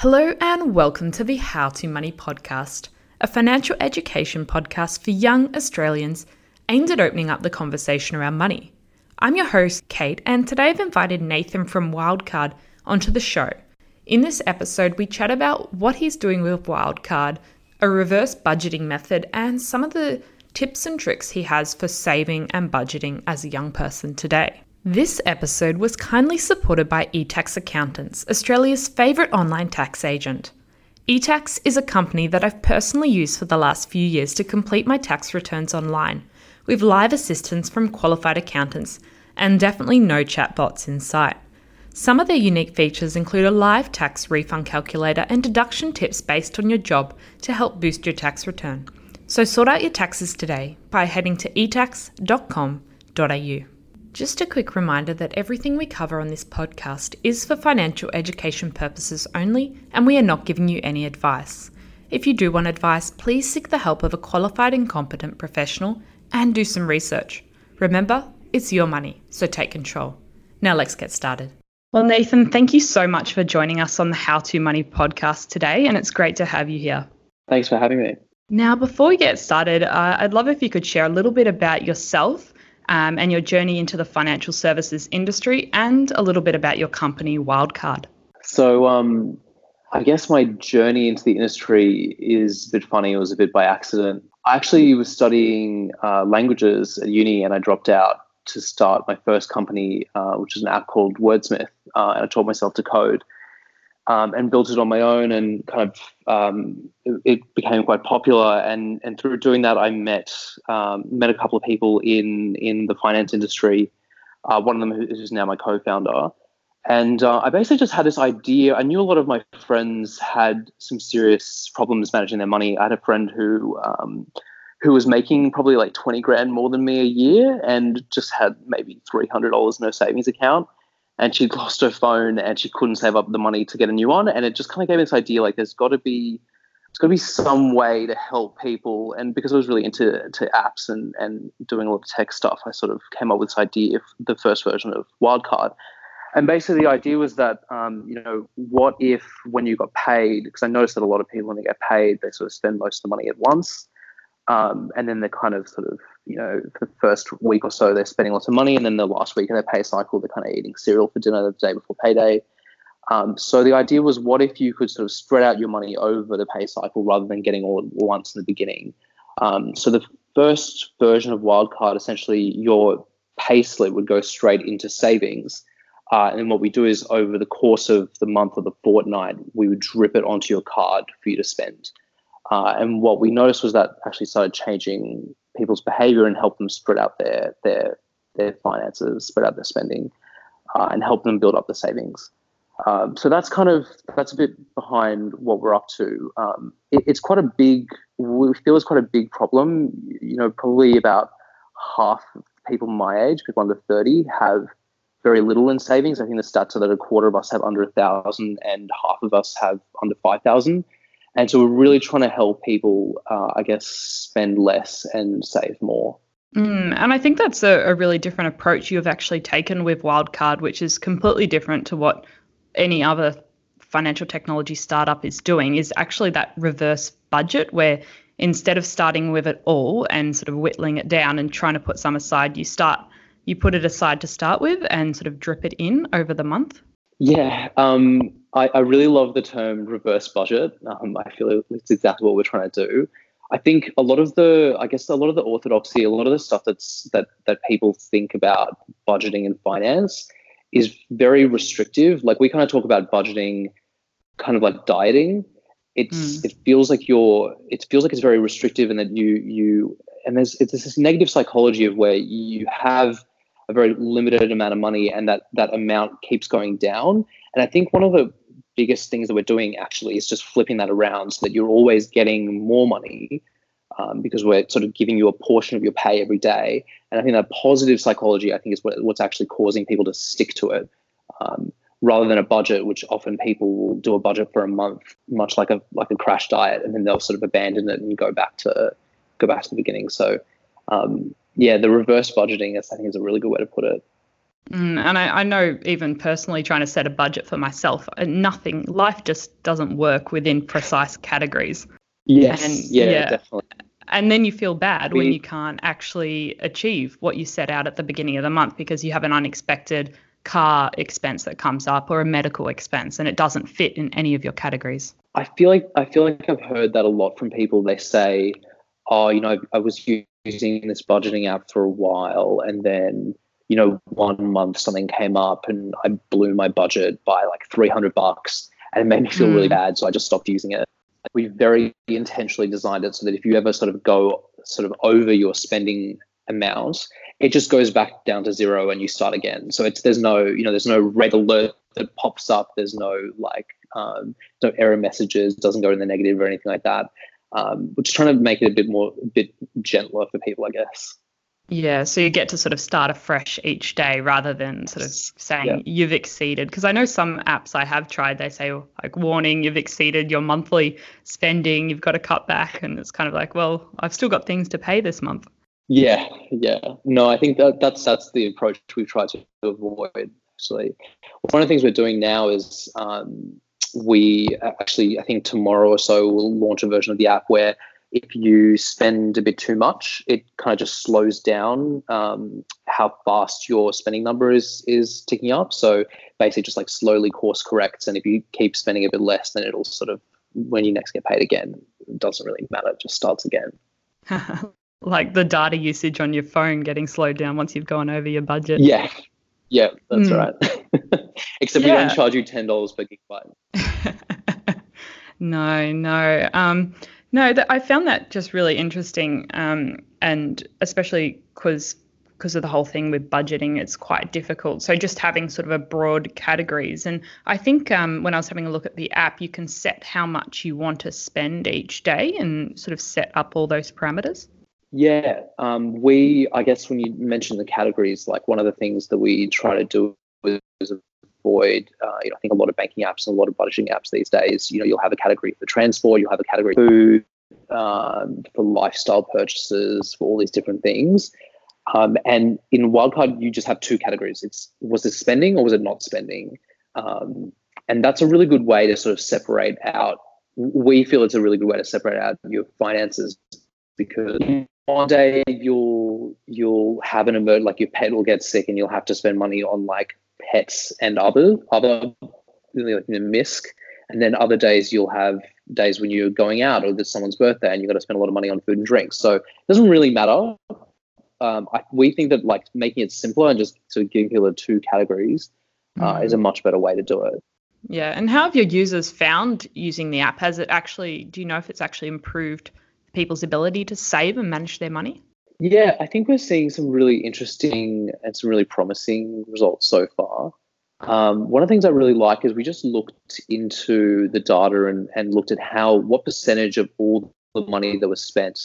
Hello, and welcome to the How to Money podcast, a financial education podcast for young Australians aimed at opening up the conversation around money. I'm your host, Kate, and today I've invited Nathan from Wildcard onto the show. In this episode, we chat about what he's doing with Wildcard, a reverse budgeting method, and some of the tips and tricks he has for saving and budgeting as a young person today. This episode was kindly supported by eTax Accountants, Australia's favourite online tax agent. eTax is a company that I've personally used for the last few years to complete my tax returns online, with live assistance from qualified accountants and definitely no chatbots in sight. Some of their unique features include a live tax refund calculator and deduction tips based on your job to help boost your tax return. So sort out your taxes today by heading to etax.com.au. Just a quick reminder that everything we cover on this podcast is for financial education purposes only, and we are not giving you any advice. If you do want advice, please seek the help of a qualified and competent professional and do some research. Remember, it's your money, so take control. Now let's get started. Well, Nathan, thank you so much for joining us on the How to Money podcast today, and it's great to have you here. Thanks for having me. Now, before we get started, uh, I'd love if you could share a little bit about yourself um, and your journey into the financial services industry and a little bit about your company, Wildcard. So, um, I guess my journey into the industry is a bit funny. It was a bit by accident. I actually was studying uh, languages at uni and I dropped out to start my first company, uh, which is an app called Wordsmith. Uh, and I taught myself to code um, and built it on my own and kind of um, it, it, became quite popular. And and through doing that I met um, met a couple of people in in the finance industry uh, one of them who's now my co-founder. And uh, I basically just had this idea. I knew a lot of my friends had some serious problems managing their money. I had a friend who um, who was making probably like 20 grand more than me a year and just had maybe $300 in her savings account and she'd lost her phone and she couldn't save up the money to get a new one. And it just kind of gave me this idea like there's got to be there's got to be some way to help people. And because I was really into to apps and and doing a lot of tech stuff, I sort of came up with this idea of the first version of Wildcard. And basically, the idea was that, um, you know, what if when you got paid, because I noticed that a lot of people, when they get paid, they sort of spend most of the money at once. Um, and then they're kind of sort of, you know, for the first week or so, they're spending lots of money. And then the last week in their pay cycle, they're kind of eating cereal for dinner the day before payday. Um, so the idea was, what if you could sort of spread out your money over the pay cycle rather than getting all at once in the beginning? Um, so the first version of Wildcard, essentially, your pay slip would go straight into savings. Uh, and what we do is over the course of the month or the fortnight, we would drip it onto your card for you to spend. Uh, and what we noticed was that actually started changing people's behavior and help them spread out their their their finances, spread out their spending, uh, and help them build up the savings. Um, so that's kind of that's a bit behind what we're up to. Um, it, it's quite a big. We feel it's quite a big problem. You know, probably about half people my age, people under thirty, have very little in savings. I think the stats are that a quarter of us have under a thousand, and half of us have under five thousand. And so we're really trying to help people, uh, I guess, spend less and save more. Mm, and I think that's a, a, really different approach you've actually taken with Wildcard, which is completely different to what any other financial technology startup is doing, is actually that reverse budget where instead of starting with it all and sort of whittling it down and trying to put some aside, you start you put it aside to start with and sort of drip it in over the month. Yeah, um, I, I, really love the term reverse budget. Um, I feel it's exactly what we're trying to do. I think a lot of the, I guess, a lot of the orthodoxy, a lot of the stuff that's that that people think about budgeting and finance is very restrictive. Like we kind of talk about budgeting, kind of like dieting. It's mm. it feels like you're, it feels like it's very restrictive, and that you you and there's it's this negative psychology of where you have a very limited amount of money and that that amount keeps going down. And I think one of the biggest things that we're doing actually is just flipping that around so that you're always getting more money um, because we're sort of giving you a portion of your pay every day. And I think that positive psychology, I think, is what, what's actually causing people to stick to it. Um, rather than a budget, which often people will do a budget for a month, much like a like a crash diet, and then they'll sort of abandon it and go back to go back to the beginning. So, um, yeah, the reverse budgeting, I think, is a really good way to put it. Mm, and I, I, know even personally trying to set a budget for myself, uh, nothing, life just doesn't work within precise categories. Yes. And, yeah, yeah, definitely. And then you feel bad when you can't actually achieve what you set out at the beginning of the month because you have an unexpected car expense that comes up or a medical expense and it doesn't fit in any of your categories. I feel like I feel like I've heard that a lot from people. They say, "Oh, you know, I was using this budgeting app for a while and then you know, one month something came up and I blew my budget by like 300 bucks and it made me feel mm. really bad. So I just stopped using it. We very intentionally designed it so that if you ever sort of go sort of over your spending amount, it just goes back down to zero and you start again. So it's there's no you know there's no red alert that pops up. There's no like um, no error messages. Doesn't go in the negative or anything like that. Um, we're just trying to make it a bit more a bit gentler for people, I guess. Yeah, so you get to sort of start afresh each day rather than sort of saying yeah. you've exceeded. Because I know some apps I have tried, they say, like, warning, you've exceeded your monthly spending, you've got to cut back. And it's kind of like, well, I've still got things to pay this month. Yeah, yeah. No, I think that that's that's the approach we've tried to avoid. Actually, one of the things we're doing now is um, we actually, I think tomorrow or so, we'll launch a version of the app where if you spend a bit too much, it kind of just slows down um, how fast your spending number is is ticking up. So basically, just like slowly course corrects, and if you keep spending a bit less, then it'll sort of when you next get paid again, it doesn't really matter. It just starts again. like the data usage on your phone getting slowed down once you've gone over your budget. Yeah, yeah, that's mm. right. Except yeah. we don't charge you ten dollars per gigabyte. no, no. Um, no, I found that just really interesting, um, and especially because because of the whole thing with budgeting, it's quite difficult. So just having sort of a broad categories, and I think um, when I was having a look at the app, you can set how much you want to spend each day, and sort of set up all those parameters. Yeah, um, we I guess when you mentioned the categories, like one of the things that we try to do is avoid. Uh, you know, I think a lot of banking apps and a lot of budgeting apps these days, you know, you'll have a category for transport, you'll have a category for food, um, for lifestyle purchases, for all these different things. Um, and in Wildcard, you just have two categories. It's was it spending or was it not spending? Um, and that's a really good way to sort of separate out. We feel it's a really good way to separate out your finances because one day you'll you'll have an emergency, like your pet will get sick, and you'll have to spend money on like pets and other other like the misc and then other days you'll have days when you're going out or there's someone's birthday and you've got to spend a lot of money on food and drinks. So it doesn't really matter. Um, I, we think that like making it simpler and just sort of giving people two categories uh, mm. is a much better way to do it. Yeah. And how have your users found using the app? Has it actually do you know if it's actually improved people's ability to save and manage their money yeah, I think we're seeing some really interesting and some really promising results so far. Um, one of the things I really like is we just looked into the data and, and looked at how what percentage of all the money that was spent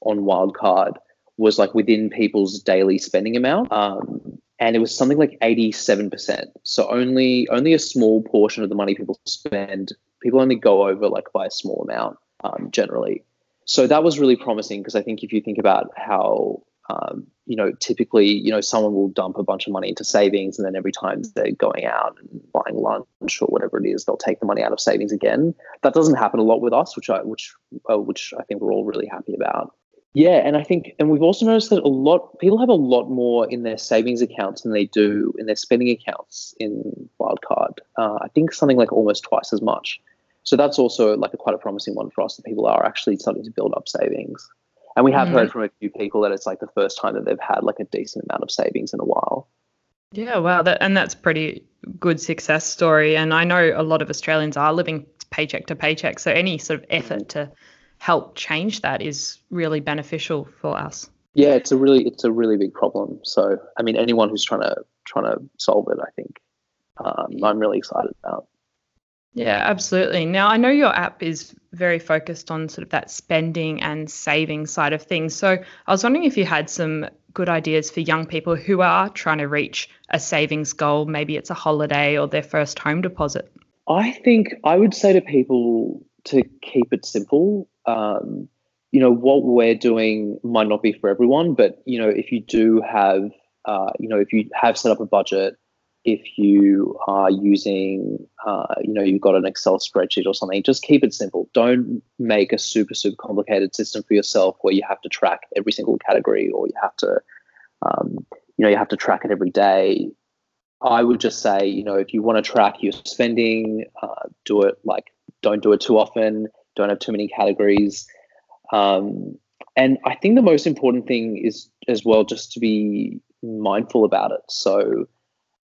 on Wildcard was like within people's daily spending amount. Um, and it was something like 87%. So only only a small portion of the money people spend, people only go over like by a small amount um, generally so that was really promising because I think if you think about how um, you know typically you know someone will dump a bunch of money into savings and then every time they're going out and buying lunch or whatever it is they'll take the money out of savings again. That doesn't happen a lot with us which i which uh, which i think we're all really happy about. Yeah and i think and we've also noticed that a lot people have a lot more in their savings accounts than they do in their spending accounts in wildcard. Uh, i think something like almost twice as much so that's also like a quite a promising one for us that people are actually starting to build up savings. And we have mm. heard from a few people that it's like the first time that they've had like a decent amount of savings in a while. Yeah, wow, that, and that's pretty good success story. And I know a lot of Australians are living paycheck to paycheck, so any sort of effort to help change that is really beneficial for us. Yeah, it's a really it's a really big problem. So I mean, anyone who's trying to trying to solve it, I think um, I'm really excited about. Yeah, absolutely. Now, I know your app is very focused on sort of that spending and saving side of things. So, I was wondering if you had some good ideas for young people who are trying to reach a savings goal. Maybe it's a holiday or their first home deposit. I think I would say to people to keep it simple. Um, you know, what we're doing might not be for everyone, but, you know, if you do have, uh, you know, if you have set up a budget, if you are using, uh, you know, you've got an Excel spreadsheet or something, just keep it simple. Don't make a super, super complicated system for yourself where you have to track every single category or you have to, um, you know, you have to track it every day. I would just say, you know, if you want to track your spending, uh, do it like, don't do it too often, don't have too many categories. Um, and I think the most important thing is as well just to be mindful about it. So,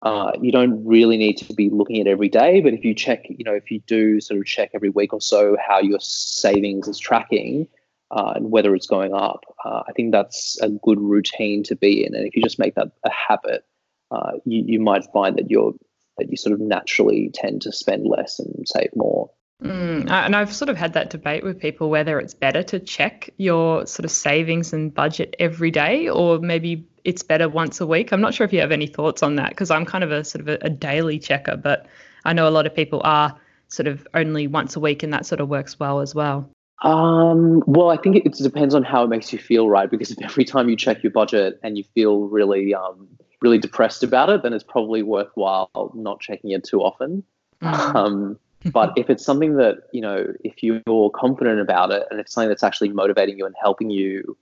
uh, you don't really need to be looking at every day, but if you check, you know, if you do sort of check every week or so how your savings is tracking uh, and whether it's going up, uh, I think that's a good routine to be in. And if you just make that a habit, uh, you, you might find that you're that you sort of naturally tend to spend less and save more. Mm, and I've sort of had that debate with people whether it's better to check your sort of savings and budget every day or maybe it's better once a week. I'm not sure if you have any thoughts on that because I'm kind of a sort of a, a, daily checker, but I know a lot of people are sort of only once a week, and that sort of works well as well. Um, well, I think it, it depends on how it makes you feel, right? Because if every time you check your budget and you feel really, um, really depressed about it, then it's probably worthwhile not checking it too often. Mm. Um, but if it's something that you know, if you're confident about it, and it's something that's actually motivating you and helping you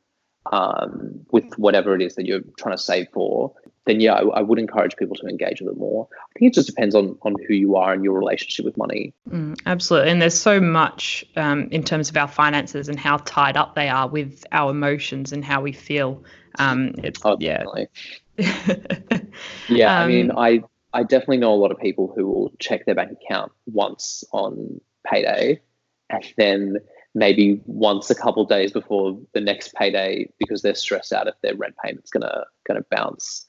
um, with whatever it is that you're trying to save for, then yeah, I, I, would encourage people to engage with it more. I think it just depends on on who you are and your relationship with money. Mm, absolutely, and there's so much um, in terms of our finances and how tied up they are with our emotions and how we feel. Um, it's, oh, yeah, yeah. I mean, um, I I definitely know a lot of people who will check their bank account once on payday, and then maybe once a couple days before the next payday because they're stressed out if their rent payment's gonna gonna bounce.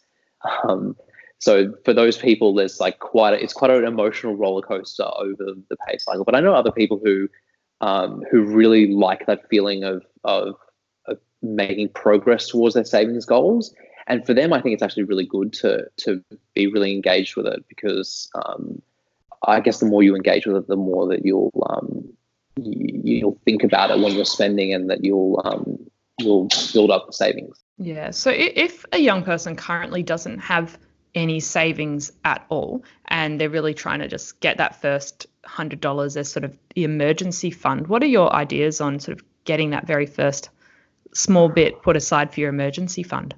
Um, so for those people, there's like quite a, it's quite an emotional roller coaster over the pay cycle. But I know other people who um, who really like that feeling of, of of making progress towards their savings goals. And for them, I think it's actually really good to to be really engaged with it because um, I guess the more you engage with it, the more that you'll um, you, will think about it when you're spending, and that you'll um, you'll build up the savings. Yeah. So if a young person currently doesn't have any savings at all, and they're really trying to just get that first hundred dollars as sort of the emergency fund, what are your ideas on sort of getting that very first small bit put aside for your emergency fund?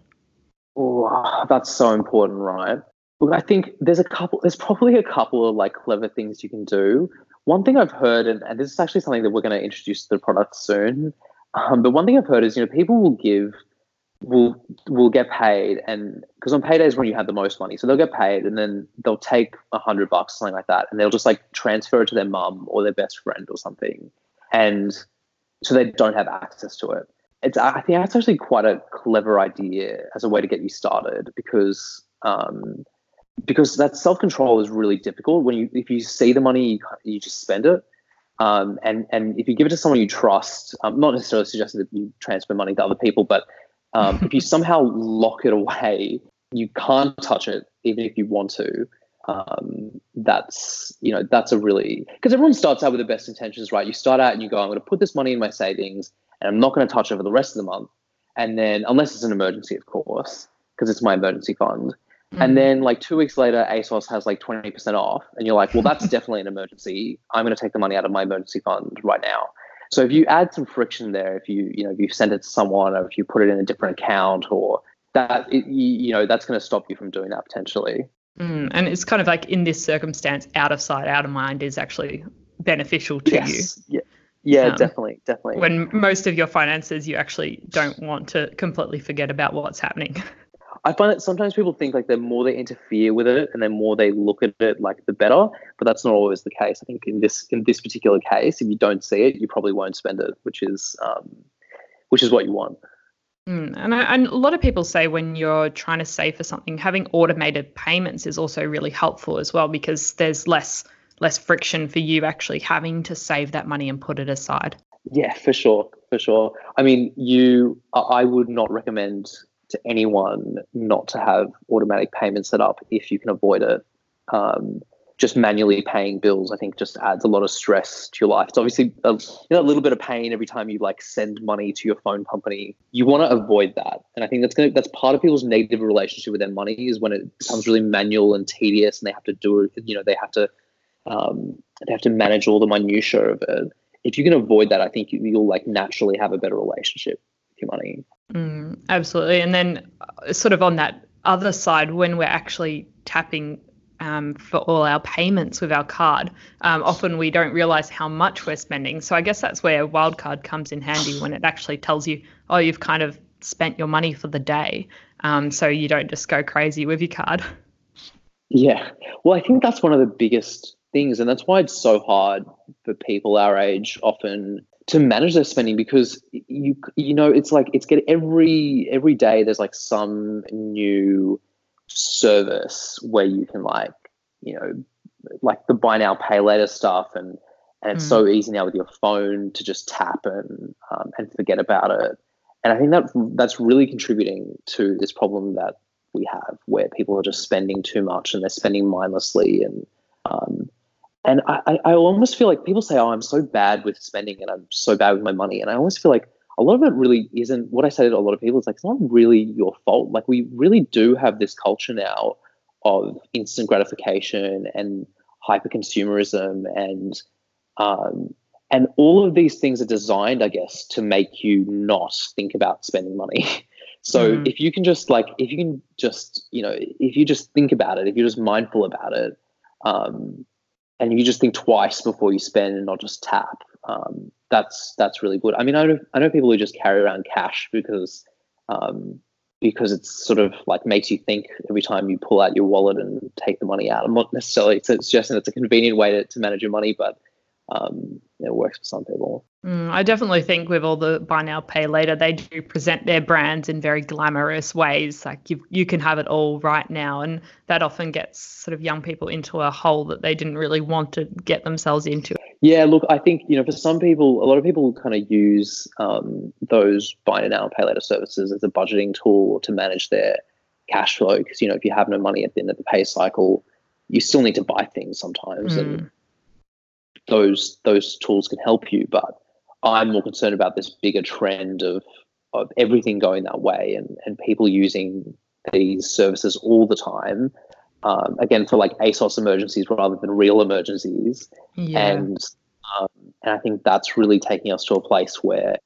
Oh, that's so important, right? Look, I think there's a couple. There's probably a couple of like clever things you can do. One thing I've heard, and, and this is actually something that we're going to introduce to the product soon, um, but one thing I've heard is, you know, people will give, will will get paid, and because on payday is when you have the most money, so they'll get paid, and then they'll take a hundred bucks, something like that, and they'll just like transfer it to their mum or their best friend or something, and so they don't have access to it. It's I think that's actually quite a clever idea as a way to get you started because um, because that self control is really difficult. When you if you see the money, you, you just spend it. Um, and and if you give it to someone you trust, um, not necessarily suggesting that you transfer money to other people, but um, if you somehow lock it away, you can't touch it even if you want to. Um, that's you know that's a really because everyone starts out with the best intentions, right? You start out and you go, I'm going to put this money in my savings, and I'm not going to touch it for the rest of the month. And then, unless it's an emergency, of course, because it's my emergency fund. Mm. And then like two weeks later, ASOS has like 20% off. And you're like, well, that's definitely an emergency. I'm going to take the money out of my emergency fund right now. So if you add some friction there, if you, you know, if you send it to someone or if you put it in a different account or that, it, you, you know, that's going to stop you from doing that potentially. Mm. And it's kind of like in this circumstance, out of sight, out of mind is actually beneficial to yes. you. Yeah. Yeah, um, definitely, definitely. When most of your finances, you actually don't want to completely forget about what's happening. I find that sometimes people think like the more they interfere with it and the more they look at it, like the better. But that's not always the case. I think in this in this particular case, if you don't see it, you probably won't spend it, which is um, which is what you want. Mm, and, I, and a lot of people say when you're trying to save for something, having automated payments is also really helpful as well because there's less less friction for you actually having to save that money and put it aside. Yeah, for sure, for sure. I mean, you, I would not recommend to anyone not to have automatic payments set up if you can avoid it. Um, just manually paying bills, I think, just adds a lot of stress to your life. It's obviously a, you know, a little bit of pain every time you like send money to your phone company. You want to avoid that, and I think that's gonna that's part of people's negative relationship with their money is when it becomes really manual and tedious, and they have to do it. You know, they have to um, they have to manage all the minutia of it. If you can avoid that, I think you, will like naturally have a better relationship your money. Mm, absolutely, and then uh, sort of on that other side, when we're actually tapping um, for all our payments with our card. Um, often we don't realize how much we're spending. So I guess that's where Wildcard comes in handy when it actually tells you, oh, you've kind of spent your money for the day. Um, so you don't just go crazy with your card. Yeah. Well, I think that's one of the biggest things. And that's why it's so hard for people our age often to manage their spending because you you know it's like it's get every every day there's like some new service where you can like you know like the buy now pay later stuff and and it's mm. so easy now with your phone to just tap and um, and forget about it and i think that that's really contributing to this problem that we have where people are just spending too much and they're spending mindlessly and um, and I, I almost feel like people say oh i'm so bad with spending and i'm so bad with my money and i almost feel like a lot of it really isn't what I say to a lot of people. It's like it's not really your fault. Like we really do have this culture now of instant gratification and hyper consumerism and um, and all of these things are designed, I guess, to make you not think about spending money. so mm. if you can just like if you can just you know if you just think about it, if you're just mindful about it, um, and you just think twice before you spend and not just tap, um, that's that's really good. I mean, I know I know people who just carry around cash because um, because it's sort of like makes you think every time you pull out your wallet and take the money out. I'm not necessarily suggesting it's a convenient way to, to manage your money, but um, it works for some people. Mm, I definitely think with all the buy now, pay later, they do present their brands in very glamorous ways. Like you, you can have it all right now, and that often gets sort of young people into a hole that they didn't really want to get themselves into. Yeah, look, I think you know, for some people, a lot of people kind of use um, those buy now, pay later services as a budgeting tool to manage their cash flow. Because you know, if you have no money at the end of the pay cycle, you still need to buy things sometimes, mm. and those those tools can help you. But I'm more concerned about this bigger trend of of everything going that way, and and people using these services all the time um, again for like ASOS emergencies rather than real emergencies. Yeah. And um, and I think that's really taking us to a place where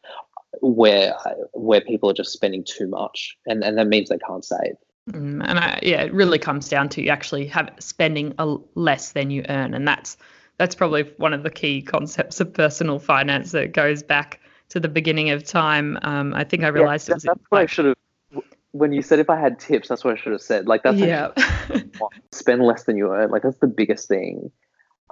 where where people are just spending too much, and and that means they can't save. Mm, and I, yeah, it really comes down to you actually have spending a less than you earn, and that's that's probably one of the key concepts of personal finance that goes back to the beginning of time. Um, I think I realized yeah, it was. That's what I should have when you said if I had tips, that's what I should have said. Like that's yeah. spend less than you earn. Like that's the biggest thing.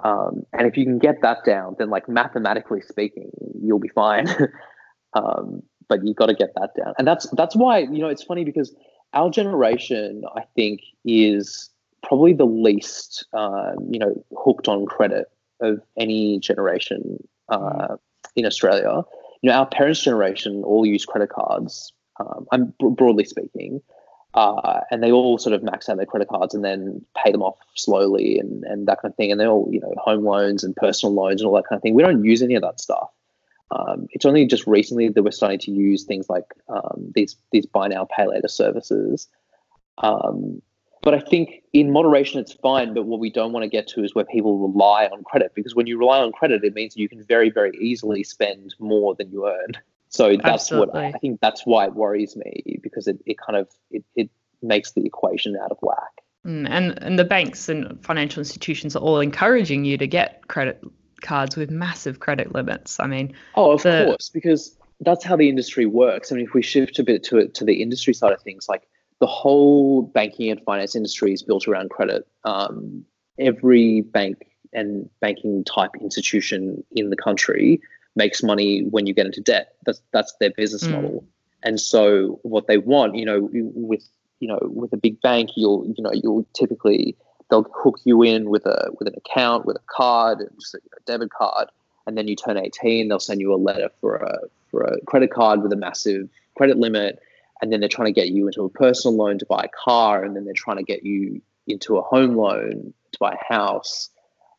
Um, and if you can get that down, then like mathematically speaking, you'll be fine. um, but you've got to get that down, and that's that's why you know it's funny because our generation, I think, is probably the least um, you know hooked on credit of any generation uh, mm. in Australia. You know, our parents' generation all use credit cards um, I'm broadly speaking, uh, and they all sort of max out their credit cards and then pay them off slowly and, and that kind of thing. And they're all, you know, home loans and personal loans and all that kind of thing. We don't use any of that stuff. Um, it's only just recently that we're starting to use things like um, these these buy now pay later services. Um, but I think in moderation it's fine. But what we don't want to get to is where people rely on credit because when you rely on credit, it means you can very very easily spend more than you earn. So that's Absolutely. what I think that's why it worries me because it, it kind of it, it makes the equation out of whack. Mm, and and the banks and financial institutions are all encouraging you to get credit cards with massive credit limits. I mean, oh, of the, course, because that's how the industry works. I mean, if we shift a bit to it to the industry side of things, like the whole banking and finance industry is built around credit. Um, every bank and banking type institution in the country makes money when you get into debt. That's that's their business mm. model. And so what they want, you know, with you know, with a big bank, you'll you know you'll typically they'll hook you in with a with an account with a card, just a debit card, and then you turn 18. They'll send you a letter for a for a credit card with a massive credit limit, and then they're trying to get you into a personal loan to buy a car, and then they're trying to get you into a home loan to buy a house,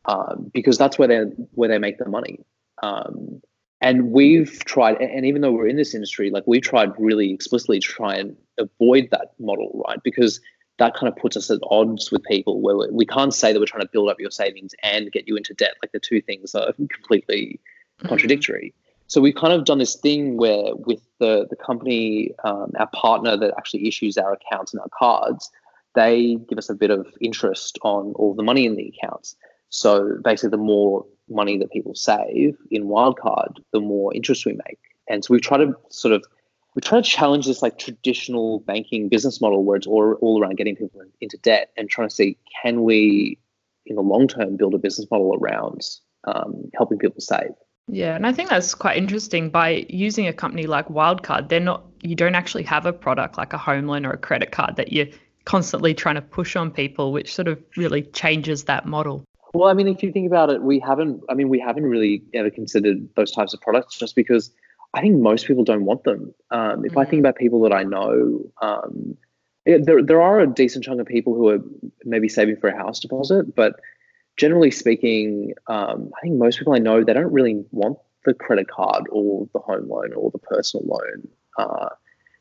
um, because that's where they where they make the money. Um, and we've tried, and even though we're in this industry, like we've tried really explicitly to try and avoid that model, right? Because that kind of puts us at odds with people where we can't say that we're trying to build up your savings and get you into debt. Like the two things are completely mm-hmm. contradictory. So we've kind of done this thing where with the the company, um, our partner that actually issues our accounts and our cards, they give us a bit of interest on all the money in the accounts. So basically, the more money that people save in Wildcard, the more interest we make. And so we try to sort of we try to challenge this like traditional banking business model where it's all, all around getting people into debt and trying to see can we in the long term build a business model around um, helping people save yeah and i think that's quite interesting by using a company like wildcard they're not you don't actually have a product like a home loan or a credit card that you're constantly trying to push on people which sort of really changes that model well i mean if you think about it we haven't i mean we haven't really ever considered those types of products just because I think most people don't want them. Um, if mm-hmm. I think mm. about people that I know, um, there there are a decent chunk of people who are maybe saving for a house deposit, but generally speaking, um, I think most people I know they don't really want the credit card or the home loan or the personal loan. Uh,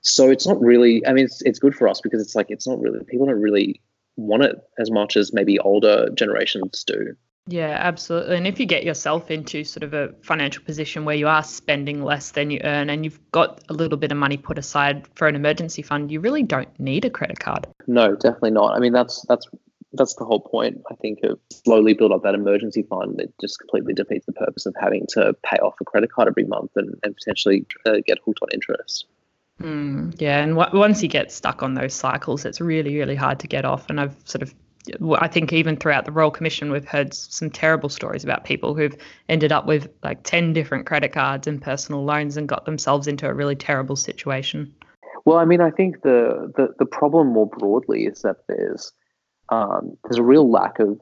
so it's not really. I mean, it's it's good for us because it's like it's not really people don't really want it as much as maybe older generations do. Yeah, absolutely. And if you get yourself into sort of a financial position where you are spending less than you earn and you've got a little bit of money put aside for an emergency fund, you really don't need a credit card. No, definitely not. I mean, that's that's that's the whole point, I think, of slowly build up that emergency fund. It just completely defeats the purpose of having to pay off a credit card every month and, and potentially uh, get hooked on interest. Mm, yeah, and w- once you get stuck on those cycles, it's really, really hard to get off. And I've sort of I think even throughout the Royal Commission, we've heard some terrible stories about people who've ended up with like 10 different credit cards and personal loans and got themselves into a really terrible situation. Well, I mean, I think the, the, the problem more broadly is that there's um, there's a real lack of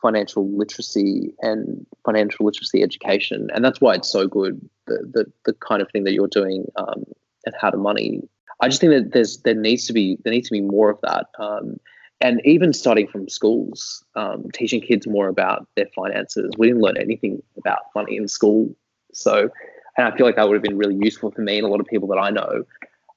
financial literacy and financial literacy education, and that's why it's so good the the, the kind of thing that you're doing um, and how to money. I just think that there's there needs to be there needs to be more of that. Um, and even starting from schools, um, teaching kids more about their finances. We didn't learn anything about money in school, so and I feel like that would have been really useful for me and a lot of people that I know.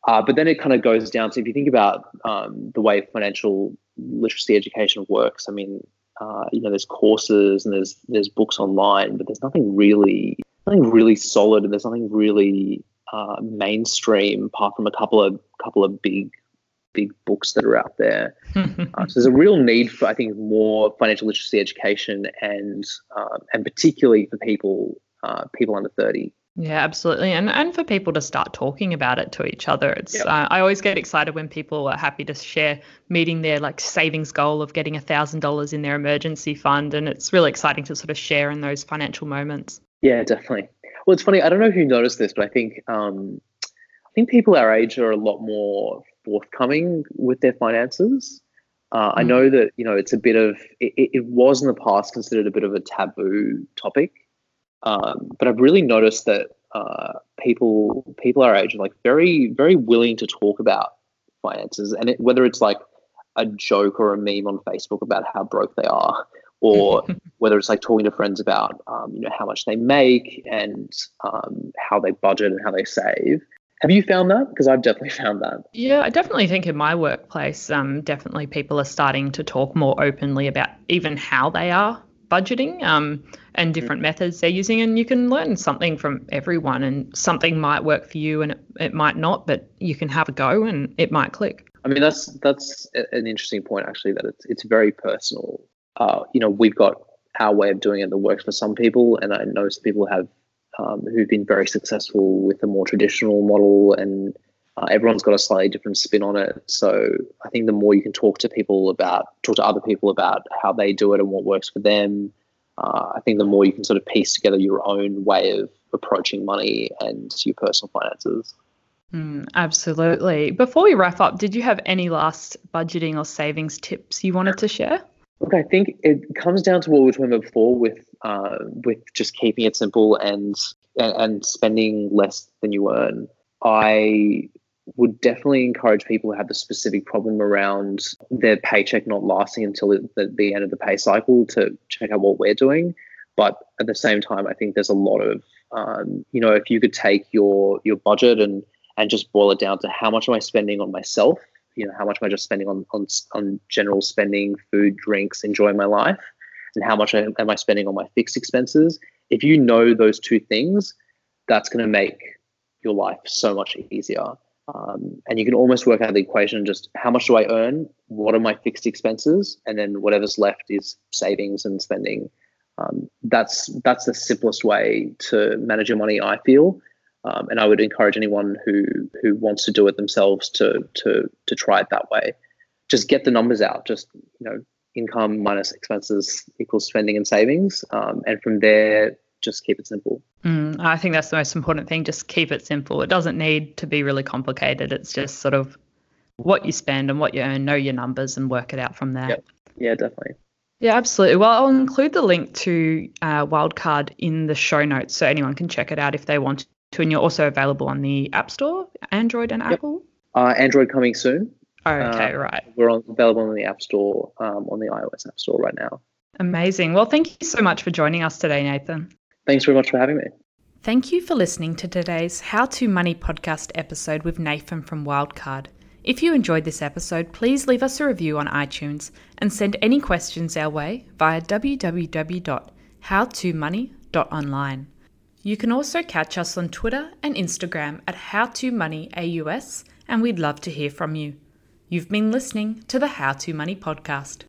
Uh, but then it kind of goes down to if you think about um, the way financial literacy education works. I mean, uh, you know, there's courses and there's there's books online, but there's nothing really nothing really solid, and there's nothing really uh, mainstream apart from a couple of couple of big big books that are out there. uh, so there's a real need for, I think, more financial literacy education, and um, and particularly for people uh, people under thirty. Yeah, absolutely, and and for people to start talking about it to each other. It's yep. uh, I always get excited when people are happy to share meeting their like savings goal of getting a thousand dollars in their emergency fund, and it's really exciting to sort of share in those financial moments. Yeah, definitely. Well, it's funny. I don't know if you noticed this, but I think um, I think people our age are a lot more forthcoming with their finances. Uh, mm. I know that you know it's a bit of it, it, was in the past considered a bit of a taboo topic, um, but I've really noticed that uh, people people our age are like very very willing to talk about finances, and it, whether it's like a joke or a meme on Facebook about how broke they are, or whether it's like talking to friends about um, you know how much they make and um, how they budget and how they save. Have you found that? Because I've definitely found that. Yeah, I definitely think in my workplace, um, definitely people are starting to talk more openly about even how they are budgeting um, and mm. different mm-hmm. methods they're using. And you can learn something from everyone, and something might work for you and it, it might not, but you can have a go and it might click. I mean, that's that's an interesting point actually. That it's it's very personal. Uh, you know, we've got our way of doing it that works for some people, and I know some people have um, who've been very successful with a more traditional model, and uh, everyone's got a slightly different spin on it. So I think the more you can talk to people about, talk to other people about how they do it and what works for them, uh, I think the more you can sort of piece together your own way of approaching money and your personal finances. Mm, absolutely. Before we wrap up, did you have any last budgeting or savings tips you wanted to share? Look, I think it comes down to what we were talking about before with uh, with just keeping it simple and and spending less than you earn. I would definitely encourage people who have a specific problem around their paycheck not lasting until the, the end of the pay cycle to check out what we're doing. But at the same time, I think there's a lot of um, you know if you could take your your budget and and just boil it down to how much am I spending on myself you know how much am I just spending on on on general spending, food, drinks, enjoying my life, and how much am I spending on my fixed expenses? If you know those two things, that's going to make your life so much easier. Um, and you can almost work out the equation just how much do I earn? What are my fixed expenses? And then whatever's left is savings and spending. Um, that's that's the simplest way to manage your money, I feel. Um, and I would encourage anyone who who wants to do it themselves to to to try it that way. Just get the numbers out. Just you know, income minus expenses equals spending and savings, um, and from there, just keep it simple. Mm, I think that's the most important thing. Just keep it simple. It doesn't need to be really complicated. It's just sort of what you spend and what you earn. Know your numbers and work it out from there. Yep. Yeah, definitely. Yeah, absolutely. Well, I'll include the link to uh, Wildcard in the show notes so anyone can check it out if they want to, and you're also available on the App Store, Android and yep. Apple. Uh, Android coming soon. Oh, okay, uh, right. We're on, available on the App Store, um, on the iOS App Store right now. Amazing. Well, thank you so much for joining us today, Nathan. Thanks very much for having me. Thank you for listening to today's How to Money podcast episode with Nathan from Wildcard. If you enjoyed this episode, please leave us a review on iTunes and send any questions our way via www.howtomoney.online. You can also catch us on Twitter and Instagram at HowToMoneyAUS, and we'd love to hear from you. You've been listening to the How to Money podcast.